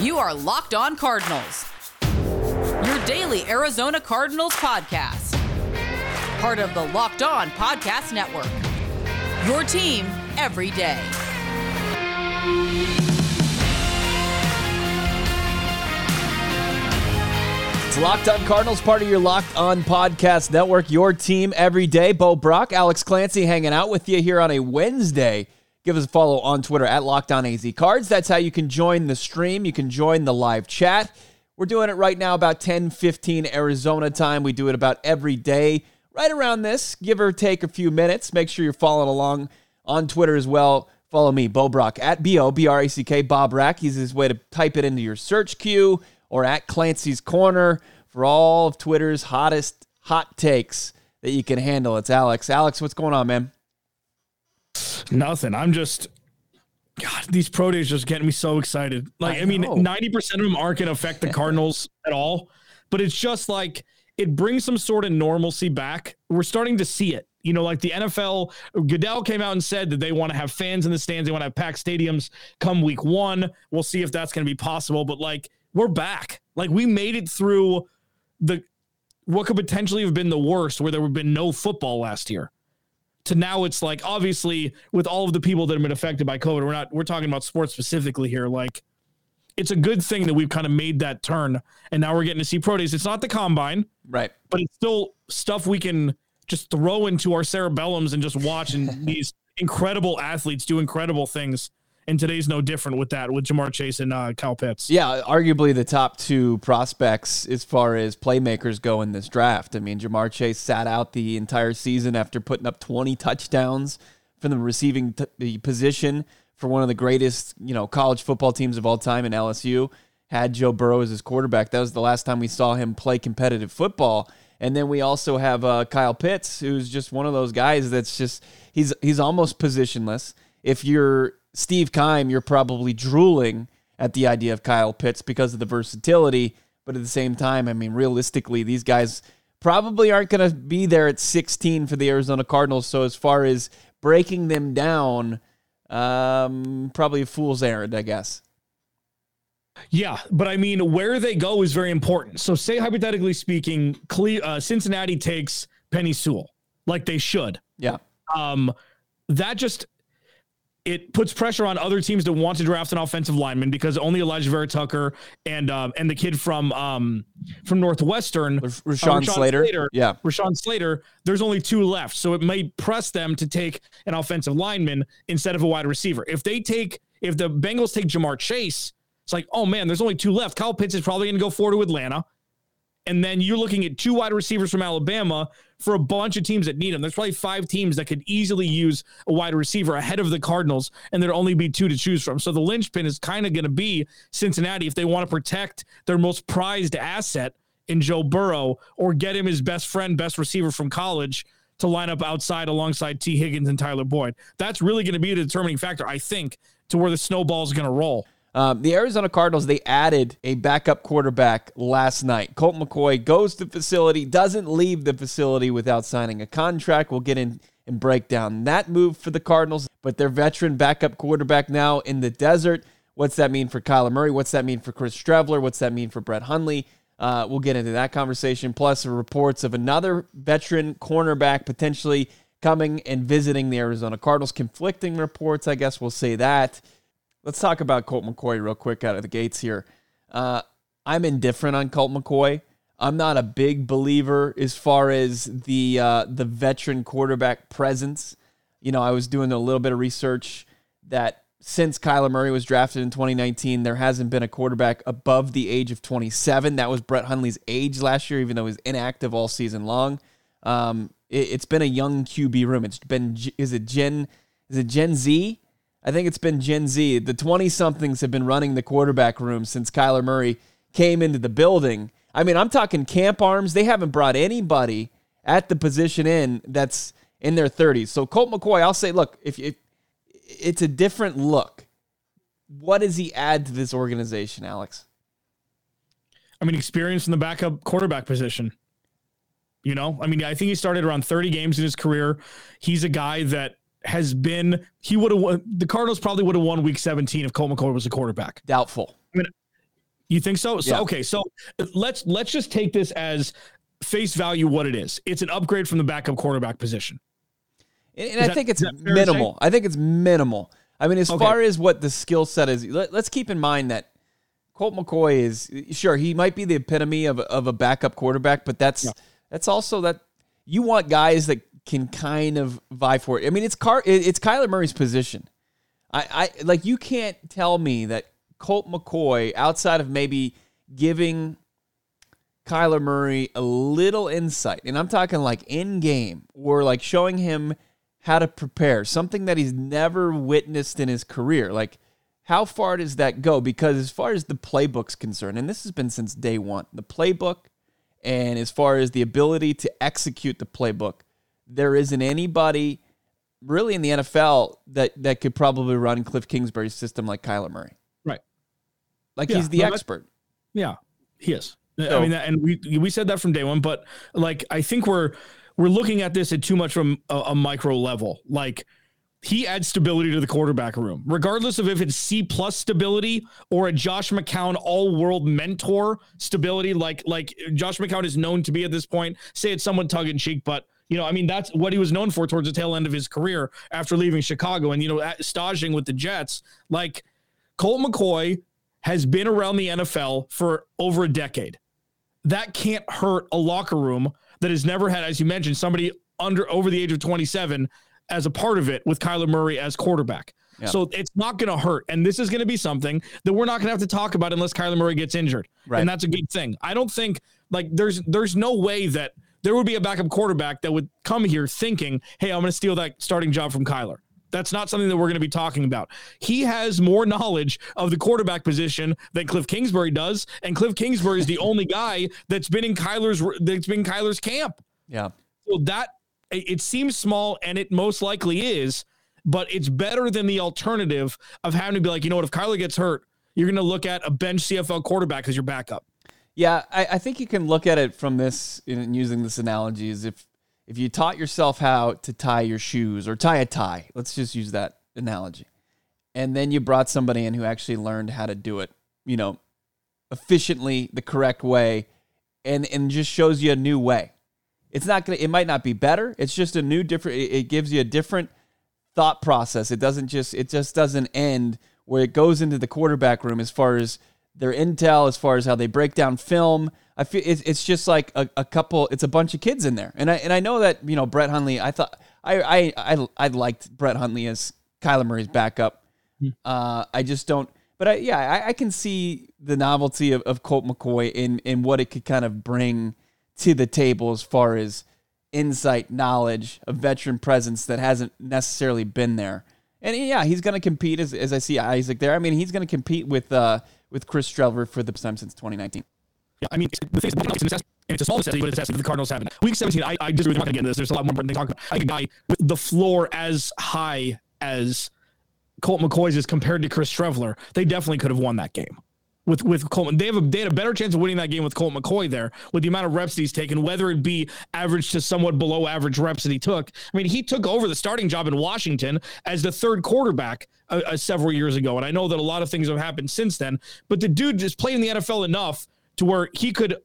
You are Locked On Cardinals, your daily Arizona Cardinals podcast. Part of the Locked On Podcast Network. Your team every day. It's Locked On Cardinals, part of your Locked On Podcast Network, your team every day. Bo Brack, Alex Clancy hanging out with you here on a Wednesday. Give us a follow on Twitter at Locked On AZ Cards. That's how you can join the stream. You can join the live chat. We're doing it right now about 10 15 Arizona time. We do it about every day, right around this, give or take a few minutes. Make sure you're following along on Twitter as well. Follow me, Bo Brack, at B O B R A C K, Bob Rack. He's his way to type it into your search queue or at Clancy's Corner for all of Twitter's hottest hot takes that you can handle. It's Alex. Alex, what's going on, man? Nothing. I'm just God, these pro days just getting me so excited. Like, I, I mean, 90% of them aren't going to affect the Cardinals at all, but it's just like it brings some sort of normalcy back. We're starting to see it. You know, like the NFL, Goodell came out and said that they want to have fans in the stands. They want to have packed stadiums come week one. We'll see if that's going to be possible. But like, we're back. Like, we made it through the what could potentially have been the worst, where there would have been no football last year to now it's like obviously with all of the people that have been affected by COVID, we're not we're talking about sports specifically here. Like it's a good thing that we've kind of made that turn and now we're getting to see pro days. It's not the combine, right? But it's still stuff we can just throw into our cerebellums and just watch and these incredible athletes do incredible things and today's no different with that with Ja'Marr Chase and uh, Kyle Pitts. Yeah, arguably the top two prospects as far as playmakers go in this draft. I mean, Ja'Marr Chase sat out the entire season after putting up 20 touchdowns from the receiving t- position for one of the greatest, you know, college football teams of all time in LSU. Had Joe Burrow as his quarterback. That was the last time we saw him play competitive football. And then we also have uh, Kyle Pitts, who's just one of those guys that's just he's he's almost positionless. If you're Steve Keim, you're probably drooling at the idea of Kyle Pitts because of the versatility. But at the same time, I mean, realistically, these guys probably aren't going to be there at 16 for the Arizona Cardinals. So as far as breaking them down, um, probably a fool's errand, I guess. Yeah, but I mean, where they go is very important. So, say hypothetically speaking, Cle- uh, Cincinnati takes Penei Sewell, like they should. Yeah. Um, that just it puts pressure on other teams to want to draft an offensive lineman because only Alijah Vera Tucker and um, and the kid from um, from Northwestern, Rashawn, uh, Rashawn Slater. Slater, yeah, Rashawn Slater. There's only two left, so it may press them to take an offensive lineman instead of a wide receiver. If they take, if the Bengals take Ja'Marr Chase, it's like, oh man, there's only two left. Kyle Pitts is probably going to go forward to Atlanta. And then you're looking at two wide receivers from Alabama for a bunch of teams that need him. There's probably five teams that could easily use a wide receiver ahead of the Cardinals, and there'd only be two to choose from. So the linchpin is kind of going to be Cincinnati if they want to protect their most prized asset in Joe Burrow or get him his best friend, best receiver from college to line up outside alongside Tee Higgins and Tyler Boyd. That's really going to be the determining factor, I think, to where the snowball is going to roll. Um, the Arizona Cardinals, they added a backup quarterback last night. Colt McCoy goes to the facility, doesn't leave the facility without signing a contract. We'll get in and break down that move for the Cardinals. But their veteran backup quarterback now in the desert. What's that mean for Kyler Murray? What's that mean for Chris Streveler? What's that mean for Brett Hundley? Uh, we'll get into that conversation. Plus, reports of another veteran cornerback potentially coming and visiting the Arizona Cardinals. Conflicting reports, I guess we'll say that. Let's talk about Colt McCoy real quick out of the gates here. Uh, I'm indifferent on Colt McCoy. I'm not a big believer as far as the uh, the veteran quarterback presence. You know, I was doing a little bit of research that since Kyler Murray was drafted in 2019, there hasn't been a quarterback above the age of 27. That was Brett Hundley's age last year, even though he was inactive all season long. Um, it, has been a young QB room. It's been is it Gen is it Gen Z I think it's been Gen Z. The 20 somethings have been running the quarterback room since Kyler Murray came into the building. I mean, I'm talking camp arms. They haven't brought anybody at the position in that's in their 30s. So Colt McCoy, I'll say, look, if, if it's a different look, what does he add to this organization, Alex? I mean, experience in the backup quarterback position. You know, I mean, I think he started around 30 games in his career. He's a guy that has been he would have won the Cardinals probably would have won week 17 if Colt McCoy was a quarterback. Doubtful. I mean, You think so? So yeah. okay, so let's let's just take this as face value what it is. It's an upgrade from the backup quarterback position. And, and I that, think it's minimal. I think it's minimal. I mean, as okay. far as what the skill set is, let, us keep in mind that Colt McCoy is sure he might be the epitome of, of a backup quarterback, but that's yeah. that's also that you want guys that can kind of vie for it. I mean, it's Car it's Kyler Murray's position. I, I like you can't tell me that Colt McCoy, outside of maybe giving Kyler Murray a little insight, and I'm talking like in game, or like showing him how to prepare, something that he's never witnessed in his career. Like, how far does that go? Because as far as the playbook's concerned, and this has been since day one, the playbook, and as far as the ability to execute the playbook, there isn't anybody really in the NFL that that could probably run Cliff Kingsbury's system like Kyler Murray. Right. Like yeah, he's the no, expert. Yeah, he is. So, I mean, and we we said that from day one, but like I think we're we're looking at this at too much from a, a micro level. Like he adds stability to the quarterback room, regardless of if it's C plus stability or a Josh McCown all world mentor stability. Like like Josh McCown is known to be at this point. Say it's someone tongue in cheek, but you know, I mean, that's what he was known for towards the tail end of his career after leaving Chicago and, you know, staging with the Jets. Like Colt McCoy has been around the NFL for over a decade. That can't hurt a locker room that has never had, as you mentioned, somebody under over the age of 27 as a part of it with Kyler Murray as quarterback. Yeah. So it's not going to hurt. And this is going to be something that we're not going to have to talk about unless Kyler Murray gets injured. Right. And that's a good thing. I don't think like there's there's no way that – there would be a backup quarterback that would come here thinking, hey, I'm going to steal that starting job from Kyler. That's not something that we're going to be talking about. He has more knowledge of the quarterback position than Cliff Kingsbury does, and Cliff Kingsbury is the only guy that's been in Kyler's that's been Kyler's camp. Yeah. So that it seems small, and it most likely is, but it's better than the alternative of having to be like, you know what, if Kyler gets hurt, you're going to look at a bench CFL quarterback as your backup. Yeah, I, I think you can look at it from this in using this analogy is if if you taught yourself how to tie your shoes or tie a tie, let's just use that analogy. And then you brought somebody in who actually learned how to do it, you know, efficiently, the correct way, and and just shows you a new way. It's not gonna it might not be better. It's just a new different it, it gives you a different thought process. It doesn't just it just doesn't end where it goes into the quarterback room as far as their intel as far as how they break down film. I feel it's, it's just like a, a couple. It's a bunch of kids in there, and I and I know that you know Brett Hundley. I thought I I I, I liked Brett Hundley as Kyler Murray's backup. Hmm. Uh, I just don't. But I, yeah, I, I can see the novelty of, of Colt McCoy in in what it could kind of bring to the table as far as insight, knowledge, a veteran presence that hasn't necessarily been there. And yeah, he's going to compete as, as I see Isaac there. I mean, he's going to compete with uh, with Chris Streveler for the time since 2019. Yeah, I mean, the thing it's a necessity, and it's a small necessity, but it's a the Cardinals have. Week 17, I, I disagree with Mark again. This there's a lot more important to talk about. I think a with the floor as high as Colt McCoy's is compared to Chris Streveler, they definitely could have won that game with with Coleman. They have a they had a better chance of winning that game with Colt McCoy there with the amount of reps he's taken, whether it be average to somewhat below average reps that he took. I mean, he took over the starting job in Washington as the third quarterback uh, uh, several years ago, and I know that a lot of things have happened since then. But the dude just played in the NFL enough to where he could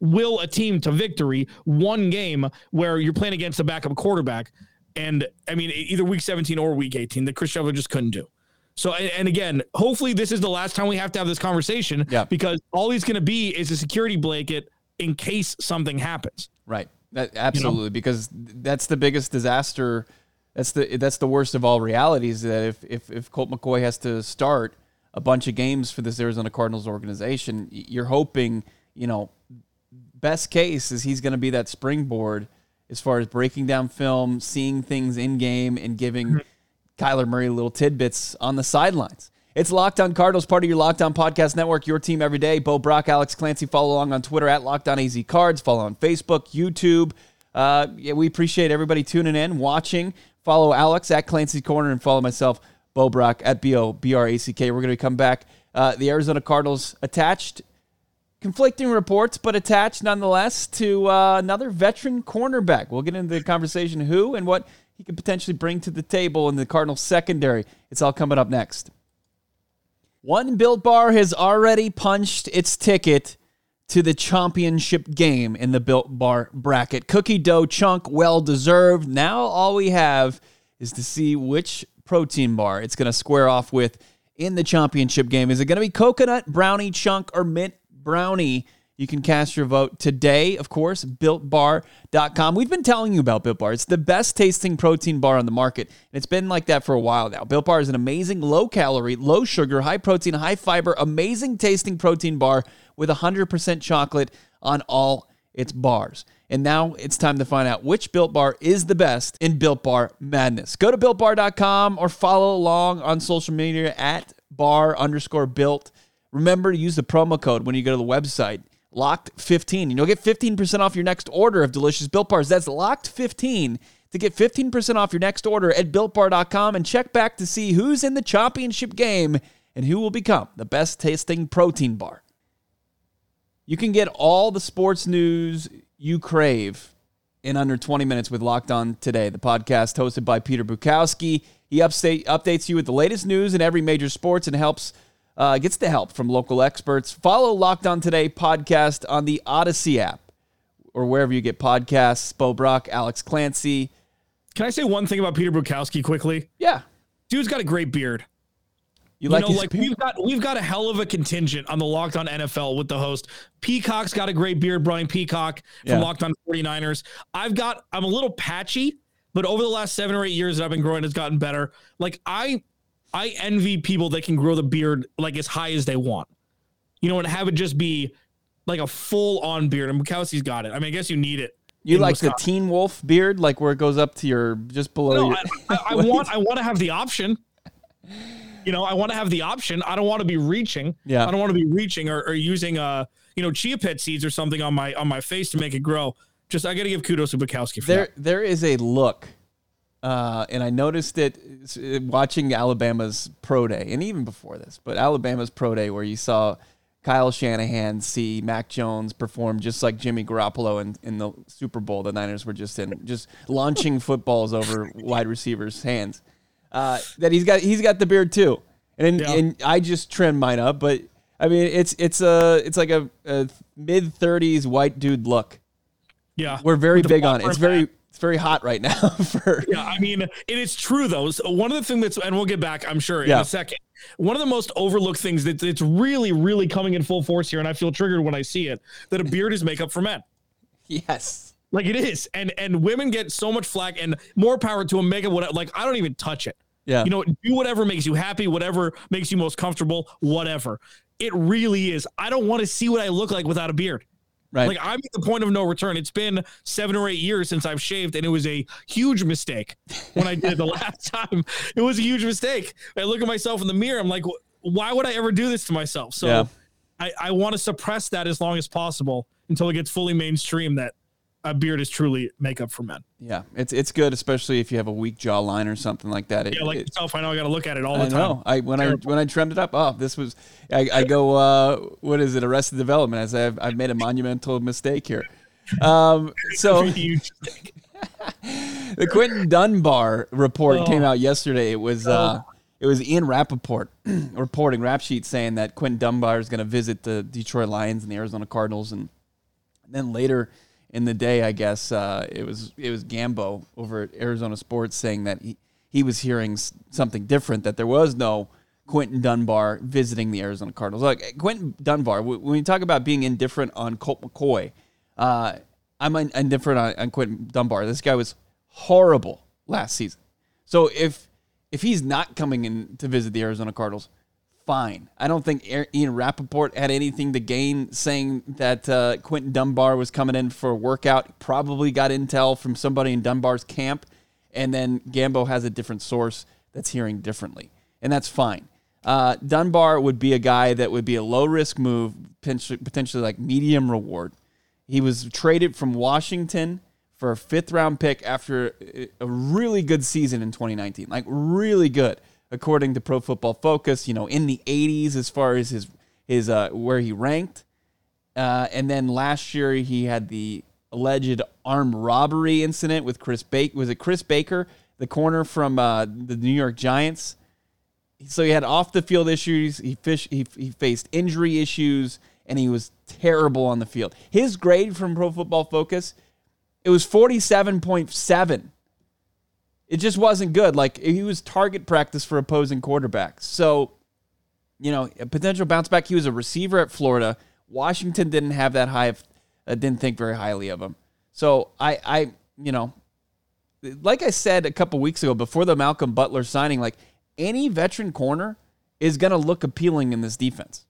will a team to victory one game where you're playing against a backup quarterback. And I mean, either week 17 or week 18 that Chris Streveler just couldn't do. So, and again, hopefully this is the last time we have to have this conversation yeah. because all he's going to be is a security blanket in case something happens. Right. That, absolutely. You know? Because that's the biggest disaster. That's the, that's the worst of all realities that if, if, if Colt McCoy has to start a bunch of games for this Arizona Cardinals organization, you're hoping, you know, best case is he's going to be that springboard as far as breaking down film, seeing things in game and giving mm-hmm Kyler Murray little tidbits on the sidelines. It's Locked On Cardinals, part of your Locked On Podcast Network, your team every day. Bo Brack, Alex Clancy, follow along on Twitter at Locked On AZ Cards, follow on Facebook, YouTube. Uh, yeah, we appreciate everybody tuning in, watching. Follow Alex at Clancy Corner and follow myself, Bo Brack at B O B R A C K. We're going to come back. Uh, the Arizona Cardinals attached, conflicting reports, but attached nonetheless to uh, another veteran cornerback. We'll get into the conversation who and what he could potentially bring to the table in the Cardinals secondary. It's all coming up next. One Built Bar has already punched its ticket to the championship game in the Built Bar bracket. Cookie dough chunk, well deserved. Now all we have is to see which protein bar it's going to square off with in the championship game. Is it going to be coconut brownie chunk or mint brownie? You can cast your vote today, of course, builtbar.com. We've been telling you about Built Bar. It's the best tasting protein bar on the market, and it's been like that for a while now. Built Bar is an amazing low calorie, low sugar, high protein, high fiber, amazing tasting protein bar with 100% chocolate on all its bars. And now it's time to find out which Built Bar is the best in Built Bar madness. Go to builtbar.com or follow along on social media at bar underscore built. Remember to use the promo code when you go to the website locked 15 and you'll get 15% off your next order of delicious built bars. That's locked 15 to get 15% off your next order at builtbar.com and check back to see who's in the championship game and who will become the best tasting protein bar. You can get all the sports news you crave in under 20 minutes with Locked On Today, the podcast hosted by Peter Bukowski. He upstate, updates you with the latest news in every major sports and helps uh, gets the help from local experts. Follow Locked On Today podcast on the Odyssey app or wherever you get podcasts. Bo Brack, Alex Clancy. Can I say one thing about Peter Bukowski quickly? Yeah. Dude's got a great beard. You, you like, know, like beard? we've got we've got a hell of a contingent on the Locked On NFL with the host. Peacock's got a great beard, Brian Peacock from yeah. Locked On 49ers. I've got I'm a little patchy, but over the last seven or eight years that I've been growing, it's gotten better. Like I I envy people that can grow the beard like as high as they want. You know, and have it just be like a full on beard. And Bukowski's got it. I mean, I guess you need it. You like Wisconsin. the Teen Wolf beard, like where it goes up to your just below. No, your, I, I, I want I want to have the option. You know, I want to have the option. I don't want to be reaching. Yeah. I don't want to be reaching or, or using uh you know chia pet seeds or something on my on my face to make it grow. Just I got to give kudos to Bukowski for there. That. There is a look uh, and I noticed it watching Alabama's pro day, and even before this, but Alabama's pro day, where you saw Kyle Shanahan see Mac Jones perform just like Jimmy Garoppolo in, in the Super Bowl. The Niners were just in, just launching footballs over wide receivers' hands. Uh, that he's got, he's got the beard too, and yeah. and I just trimmed mine up, but I mean it's it's a it's like a, a mid thirties white dude look. Yeah, we're very big on it. It's very it's very hot right now for yeah i mean it is true though. So one of the things that's and we'll get back i'm sure in a second. One of the most overlooked things that it's really really coming in full force here and i feel triggered when i see it that a beard is makeup for men. Yes. Like it is. And and women get so much flack and more power to a makeup whatever like i don't even touch it. Yeah. You know do whatever makes you happy whatever makes you most comfortable whatever. It really is. I don't want to see what i look like without a beard Right. Like I'm at the point of no return. It's been seven or eight years since I've shaved, and it was a huge mistake when I did it the last time. It was a huge mistake. I look at myself in the mirror. I'm like, why would I ever do this to myself? So yeah. I, I want to suppress that as long as possible until it gets fully mainstream that a beard is truly makeup for men. Yeah, it's it's good, especially if you have a weak jawline or something like that. It, yeah, like it, yourself, I know I got to look at it all the I time. Know. I when Terrible. I when I trimmed it up, oh, this was I, I go uh, what is it? Arrested Development. I say I've, I've made a monumental mistake here. Um, so the Quinton Dunbar report oh. came out yesterday. It was. Uh, oh. it was Ian Rapoport reporting rap sheet saying that Quinton Dunbar is going to visit the Detroit Lions and the Arizona Cardinals, and then later in the day, I guess uh, it was it was Gambo over at Arizona Sports saying that he, he was hearing something different that there was no Quinton Dunbar visiting the Arizona Cardinals. Like Quinton Dunbar, when we talk about being indifferent on Colt McCoy, uh, I'm indifferent on, on Quinton Dunbar. This guy was horrible last season. So if if he's not coming in to visit the Arizona Cardinals, fine. I don't think Ian Rapoport had anything to gain saying that uh, Quinton Dunbar was coming in for a workout. Probably got intel from somebody in Dunbar's camp, and then Gambo has a different source that's hearing differently, and that's fine. Uh, Dunbar would be a guy that would be a low risk move, potentially like medium reward. He was traded from Washington for a fifth round pick after a really good season in 2019, like really good according to Pro Football Focus, you know, in the 80s as far as his his uh, where he ranked. Uh, and then last year he had the alleged armed robbery incident with Chris Baker. Was it Chris Baker, the corner from uh, the New York Giants? so he had off the field issues. He fish he, he faced injury issues, and he was terrible on the field. His grade from Pro Football Focus, it was forty seven point seven. It just wasn't good. Like he was target practice for opposing quarterbacks. So, you know, a potential bounce back. He was a receiver at Florida. Washington didn't have that high. Of, uh, didn't think very highly of him. So I, I, you know, like I said a couple weeks ago before the Malcolm Butler signing, like any veteran corner is going to look appealing in this defense.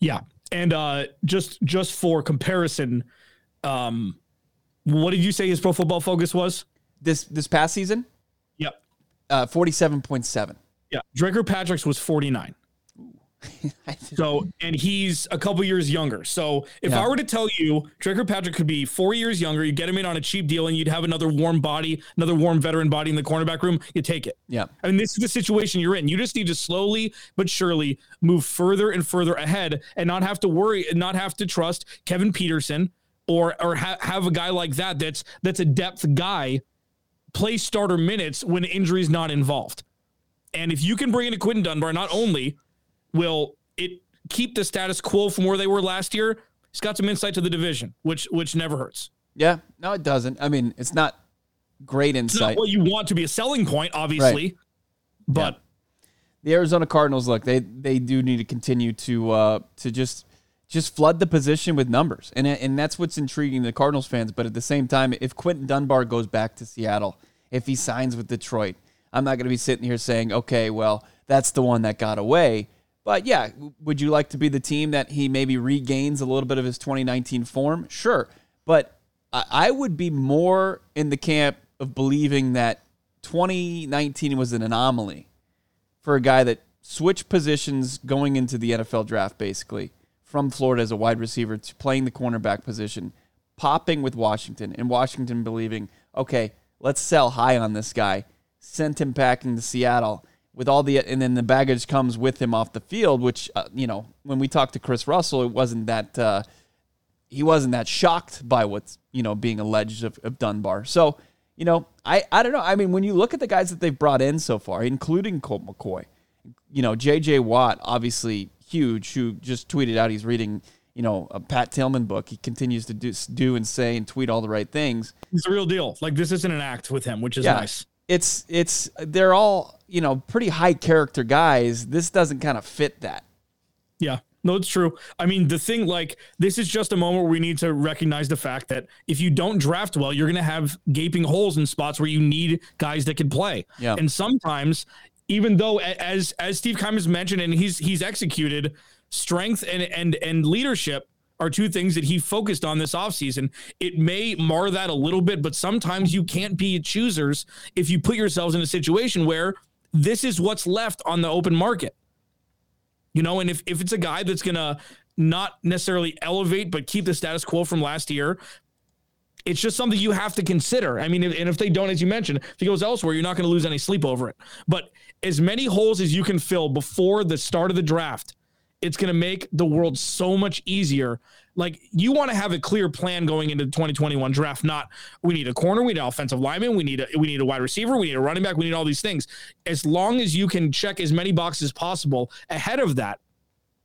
Yeah, and uh, just just for comparison, um, what did you say his Pro Football Focus was this this past season? Yep, uh, forty seven point seven. Yeah, Dre Patrick's was forty nine. so, and he's a couple years younger. So, if yeah. I were to tell you Dre Patrick could be four years younger, you get him in on a cheap deal, and you'd have another warm body, another warm veteran body in the cornerback room, you take it. Yeah. I mean, this is the situation you're in. You just need to slowly but surely move further and further ahead, and not have to worry, and not have to trust Kevin Peterson or or ha- have a guy like that that's that's a depth guy play starter minutes when injuries not involved. And if you can bring in a Quinton Dunbar, not only will it keep the status quo from where they were last year? He's got some insight to the division, which which never hurts. Yeah, no, it doesn't. I mean, it's not great insight. what you want to be a selling point, obviously, right. but. Yeah. The Arizona Cardinals look they they do need to continue to uh, to just just flood the position with numbers, and and that's what's intriguing the Cardinals fans. But at the same time, if Quinton Dunbar goes back to Seattle, if he signs with Detroit, I'm not going to be sitting here saying, okay, well that's the one that got away. But yeah, would you like to be the team that he maybe regains a little bit of his 2019 form? Sure. But I would be more in the camp of believing that 2019 was an anomaly for a guy that switched positions going into the NFL draft, basically, from Florida as a wide receiver to playing the cornerback position, popping with Washington, and Washington believing, okay, let's sell high on this guy, sent him packing to Seattle with all the and then the baggage comes with him off the field which uh, you know when we talked to chris russell it wasn't that uh, he wasn't that shocked by what's you know being alleged of, of, dunbar. So you know I, I don't know. I mean when you look at the guys that they've brought in so far including colt mccoy you know jj watt obviously huge who just tweeted out he's reading you know a pat tillman book he continues to do, do and say and tweet all the right things he's a real deal like this isn't an act with him which is yeah. nice it's it's they're all you know pretty high character guys. This doesn't kind of fit that. Yeah. No, it's true. I mean, the thing, like, this is just a moment where we need to recognize the fact that if you don't draft well, you're going to have gaping holes in spots where you need guys that can play. Yeah. And sometimes, even though, as as Steve Keim mentioned, and he's he's executed, strength and and and leadership are two things that he focused on this offseason. It may mar that a little bit, but sometimes you can't be choosers if you put yourselves in a situation where this is what's left on the open market. You know, and if, if it's a guy that's going to not necessarily elevate, but keep the status quo from last year, it's just something you have to consider. I mean, if, and if they don't, as you mentioned, if he goes elsewhere, you're not going to lose any sleep over it. But as many holes as you can fill before the start of the draft, it's going to make the world so much easier. Like you want to have a clear plan going into the 2021 draft. Not we need a corner, we need an offensive lineman, we need a we need a wide receiver, we need a running back, we need all these things. As long as you can check as many boxes as possible ahead of that,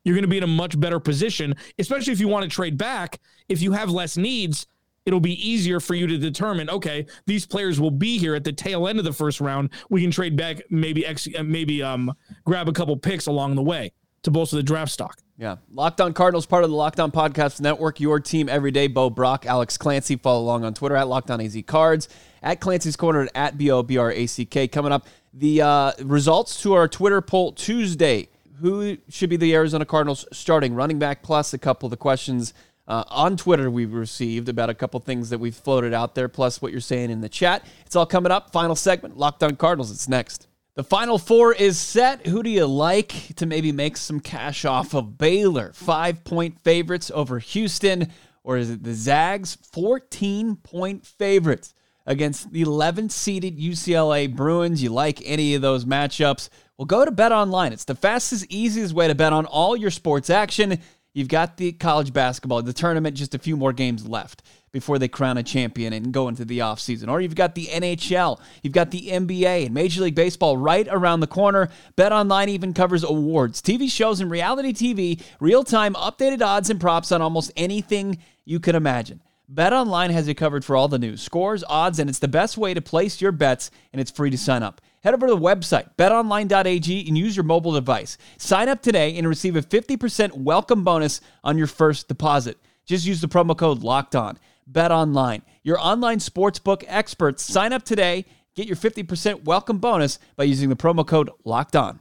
you're going to be in a much better position. Especially if you want to trade back, if you have less needs. It'll be easier for you to determine. Okay, these players will be here at the tail end of the first round. We can trade back, maybe ex, maybe um, grab a couple picks along the way to bolster the draft stock. Yeah. Locked On Cardinals, part of the Locked On Podcast Network, your team every day. Bo Brack, Alex Clancy. Follow along on Twitter at Locked On AZ Cards, at Clancy's Corner, at B O B R A C K. Coming up, the uh, results to our Twitter poll Tuesday. Who should be the Arizona Cardinals starting running back? Plus, a couple of the questions uh, on Twitter we've received about a couple things that we've floated out there, plus what you're saying in the chat. It's all coming up. Final segment, Locked On Cardinals. It's next. The final four is set. Who do you like to maybe make some cash off of Baylor? Five point favorites over Houston, or is it the Zags? 14 point favorites against the 11th seeded UCLA Bruins. You like any of those matchups? Well, go to Bet Online. It's the fastest, easiest way to bet on all your sports action. You've got the college basketball, the tournament, just a few more games left before they crown a champion and go into the offseason. Or you've got the NHL, you've got the NBA and Major League Baseball right around the corner. Bet Online even covers awards, TV shows, and reality TV, real time updated odds and props on almost anything you can imagine. BetOnline has you covered for all the news, scores, odds, and it's the best way to place your bets, and it's free to sign up. Head over to the website, betonline.ag, and use your mobile device. Sign up today and receive a 50% welcome bonus on your first deposit. Just use the promo code LOCKED ON. BetOnline, your online sportsbook experts. Sign up today. Get your 50% welcome bonus by using the promo code LOCKED ON.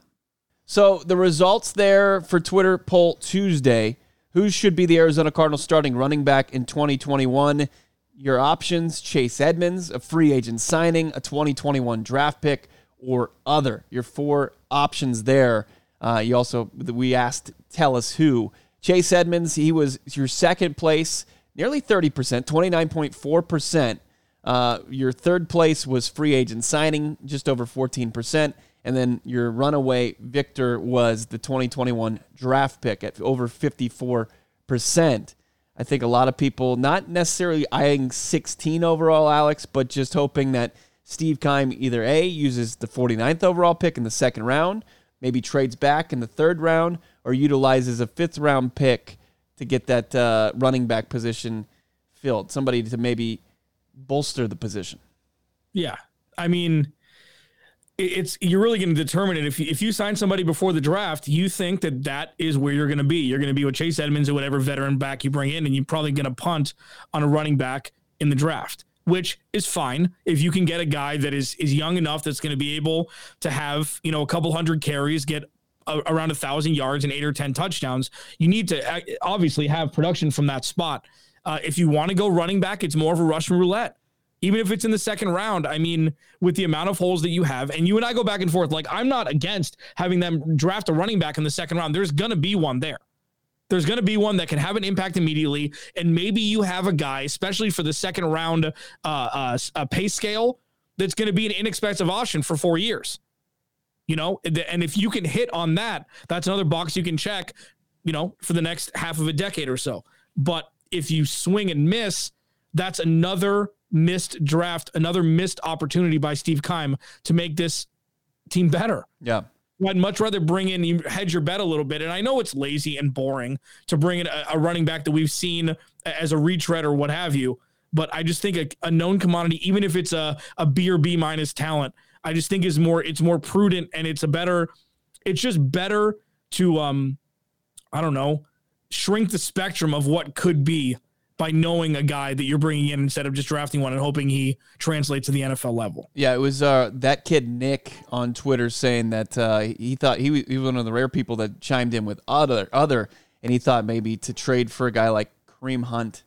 So, the results there for Twitter poll Tuesday who should be the Arizona Cardinals starting running back in 2021? Your options Chase Edmonds, a free agent signing, a 2021 draft pick, or other. Your four options there. Uh, you also, we asked, tell us who. Chase Edmonds, he was your second place, nearly 30%, 29.4%. Uh, your third place was free agent signing, just over 14%. And then your runaway victor was the 2021 draft pick at over 54%. I think a lot of people, not necessarily eyeing 16 overall, Alex, but just hoping that Steve Keim either A, uses the 49th overall pick in the second round, maybe trades back in the third round, or utilizes a fifth round pick to get that uh, running back position filled. Somebody to maybe bolster the position. Yeah. I mean, it's you're really going to determine it if you, if you sign somebody before the draft you think that that is where you're going to be you're going to be with chase edmonds or whatever veteran back you bring in and you're probably going to punt on a running back in the draft which is fine if you can get a guy that is is young enough that's going to be able to have you know a couple hundred carries get a, around a thousand yards and eight or ten touchdowns you need to uh, obviously have production from that spot uh, if you want to go running back it's more of a russian roulette even if it's in the second round. I mean, with the amount of holes that you have, and you and I go back and forth, like I'm not against having them draft a running back in the second round. There's going to be one there. There's going to be one that can have an impact immediately. And maybe you have a guy, especially for the second round uh, uh, pay scale, that's going to be an inexpensive option for four years. You know, and if you can hit on that, that's another box you can check, you know, for the next half of a decade or so. But if you swing and miss, that's another missed draft, another missed opportunity by Steve Keim to make this team better. Yeah. I'd much rather bring in, you hedge your bet a little bit. And I know it's lazy and boring to bring in a, a running back that we've seen as a retread or what have you. But I just think a, a known commodity, even if it's a, a B or B minus talent, I just think is more, it's more prudent and it's a better, it's just better to, um, I don't know, shrink the spectrum of what could be by knowing a guy that you're bringing in instead of just drafting one and hoping he translates to the NFL level. Yeah, it was uh, that kid Nick on Twitter saying that uh, he thought he was, he was one of the rare people that chimed in with other other, and he thought maybe to trade for a guy like Kareem Hunt.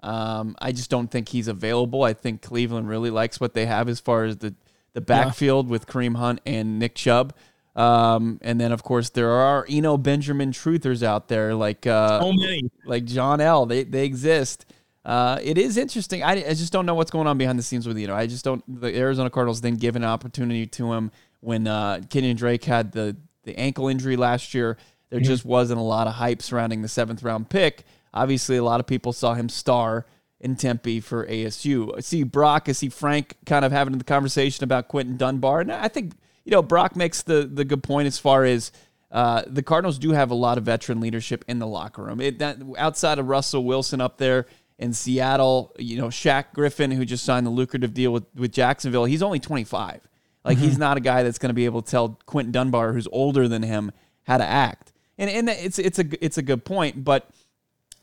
Um, I just don't think he's available. I think Cleveland really likes what they have as far as the the backfield yeah. with Kareem Hunt and Nick Chubb. Um, and then of course there are Eno Benjamin truthers out there like uh, so many. like John L. They they exist. Uh, it is interesting. I, I just don't know what's going on behind the scenes with Eno. I just don't. The Arizona Cardinals then give an opportunity to him when uh, Kenyan Drake had the the ankle injury last year. There mm-hmm. just wasn't a lot of hype surrounding the seventh round pick. Obviously, a lot of people saw him star in Tempe for ASU. I see Brock, I see Frank kind of having the conversation about Quinton Dunbar, and I think you know, Brock makes the the good point as far as uh, the Cardinals do have a lot of veteran leadership in the locker room. It, that, outside of Russell Wilson up there in Seattle, you know, Shaq Griffin, who just signed the lucrative deal with, with Jacksonville, he's only 25. Like, mm-hmm. he's not a guy that's going to be able to tell Quinton Dunbar, who's older than him, how to act. And, and it's, it's, a, it's a good point, but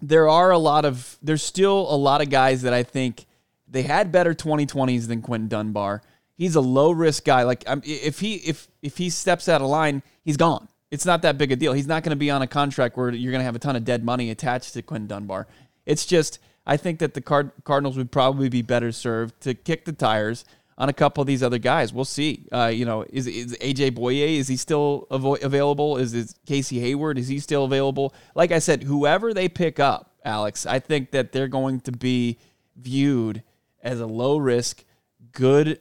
there are a lot of, there's still a lot of guys that I think they had better 2020s than Quinton Dunbar he's a low risk guy. Like if he if if he steps out of line, he's gone. It's not that big a deal. He's not going to be on a contract where you're going to have a ton of dead money attached to Quinn Dunbar. It's just I think that the Card- Cardinals would probably be better served to kick the tires on a couple of these other guys. We'll see. Uh, you know, is, is AJ Bouye is he still avo- available? Is, is Casey Hayward is he still available? Like I said, whoever they pick up, Alex, I think that they're going to be viewed as a low risk, good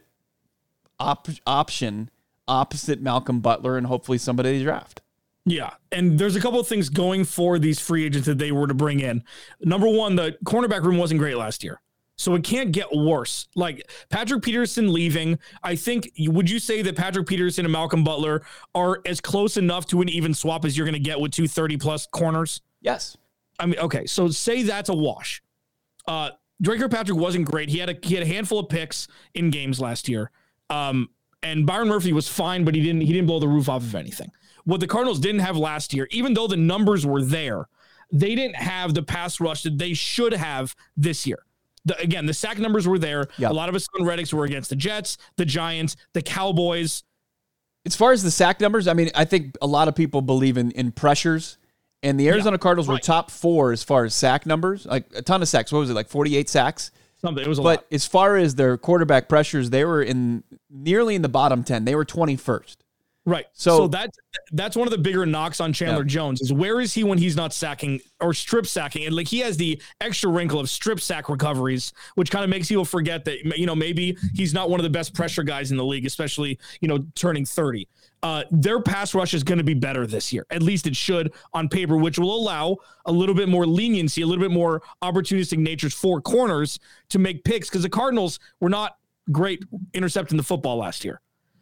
op- option opposite Malcolm Butler and hopefully somebody they draft. Yeah. And there's a couple of things going for these free agents that they were to bring in. Number one, the cornerback room wasn't great last year. So it can't get worse. Like Patrick Peterson leaving, I think, would you say that Patrick Peterson and Malcolm Butler are as close enough to an even swap as you're going to get with two 30 plus corners? Yes. I mean, okay. So say that's a wash. Uh, Dre Kirkpatrick wasn't great. He had a he had a handful of picks in games last year. Um, and Byron Murphy was fine, but he didn't he didn't blow the roof off of anything. What the Cardinals didn't have last year, even though the numbers were there, they didn't have the pass rush that they should have this year. The, again, the sack numbers were there. Yep. A lot of us on Reddicks were against the Jets, the Giants, the Cowboys. As far as the sack numbers, I mean, I think a lot of people believe in in pressures. And the Arizona yeah, Cardinals right. were top four as far as sack numbers, like a ton of sacks. What was it, like 48 sacks? Something. It was a but lot. as far as their quarterback pressures, they were in nearly in the bottom 10. They were 21st. Right. So, so that's that's one of the bigger knocks on Chandler yeah. Jones is where is he when he's not sacking or strip sacking? And like he has the extra wrinkle of strip sack recoveries, which kind of makes people forget that you know maybe he's not one of the best pressure guys in the league, especially you know turning thirty. Uh, their pass rush is going to be better this year. At least it should on paper, which will allow a little bit more leniency, a little bit more opportunistic natures for corners to make picks because the Cardinals were not great intercepting the football last year.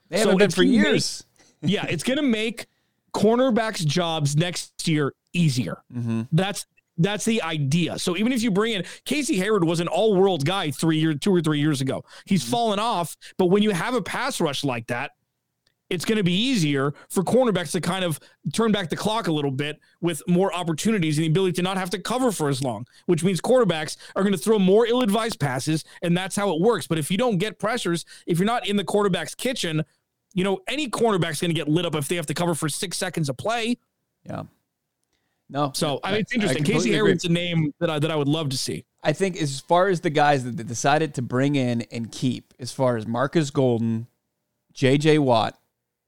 They haven't so been for years. Make, yeah, it's going to make cornerbacks' jobs next year easier. Mm-hmm. That's that's the idea. So even if you bring in Casey Hayward was an all world guy three years, two or three years ago. He's mm-hmm. fallen off, but when you have a pass rush like that, it's going to be easier for cornerbacks to kind of turn back the clock a little bit with more opportunities and the ability to not have to cover for as long, which means quarterbacks are going to throw more ill advised passes, and that's how it works. But if you don't get pressures, if you're not in the quarterback's kitchen, you know, any cornerback's going to get lit up if they have to cover for six seconds of play. Yeah. No. So I mean, it's interesting. Casey Hayward's a name that I that I would love to see. I think as far as the guys that they decided to bring in and keep, as far as Marcus Golden, J.J. Watt,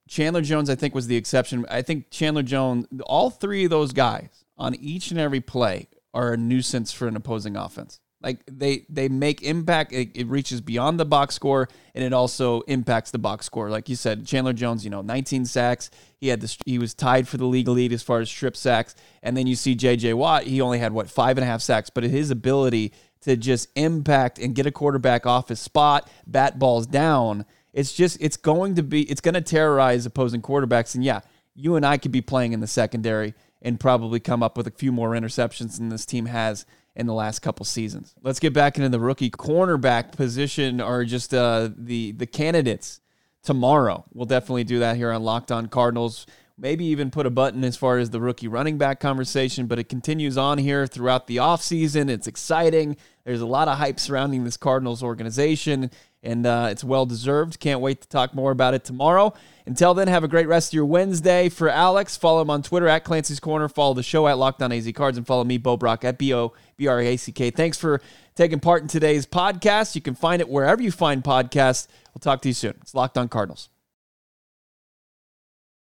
Chandler Jones, I think was the exception. I think Chandler Jones, all three of those guys on each and every play are a nuisance for an opposing offense. Like they they make impact. It, it, reaches beyond the box score, and it also impacts the box score. Like you said, Chandler Jones, you know, 19 sacks. He had this. he was tied for the league lead as far as strip sacks. And then you see J.J. Watt. He only had what five and a half sacks, but his ability to just impact and get a quarterback off his spot, bat balls down. It's just it's going to be it's going to terrorize opposing quarterbacks. And yeah, you and I could be playing in the secondary and probably come up with a few more interceptions than this team has in the last couple seasons. Let's get back into the rookie cornerback position or just uh, the the candidates tomorrow. We'll definitely do that here on Locked On Cardinals. Maybe even put a button as far as the rookie running back conversation, but it continues on here throughout the offseason. It's exciting. There's a lot of hype surrounding this Cardinals organization and uh, it's well deserved. Can't wait to talk more about it tomorrow. Until then, have a great rest of your Wednesday. For Alex, follow him on Twitter at Clancy's Corner. Follow the show at Locked On AZ Cards, and follow me, Bo Brack, at B O B R A C K. Thanks for taking part in today's podcast. You can find it wherever you find podcasts. We'll talk to you soon. It's Locked On Cardinals.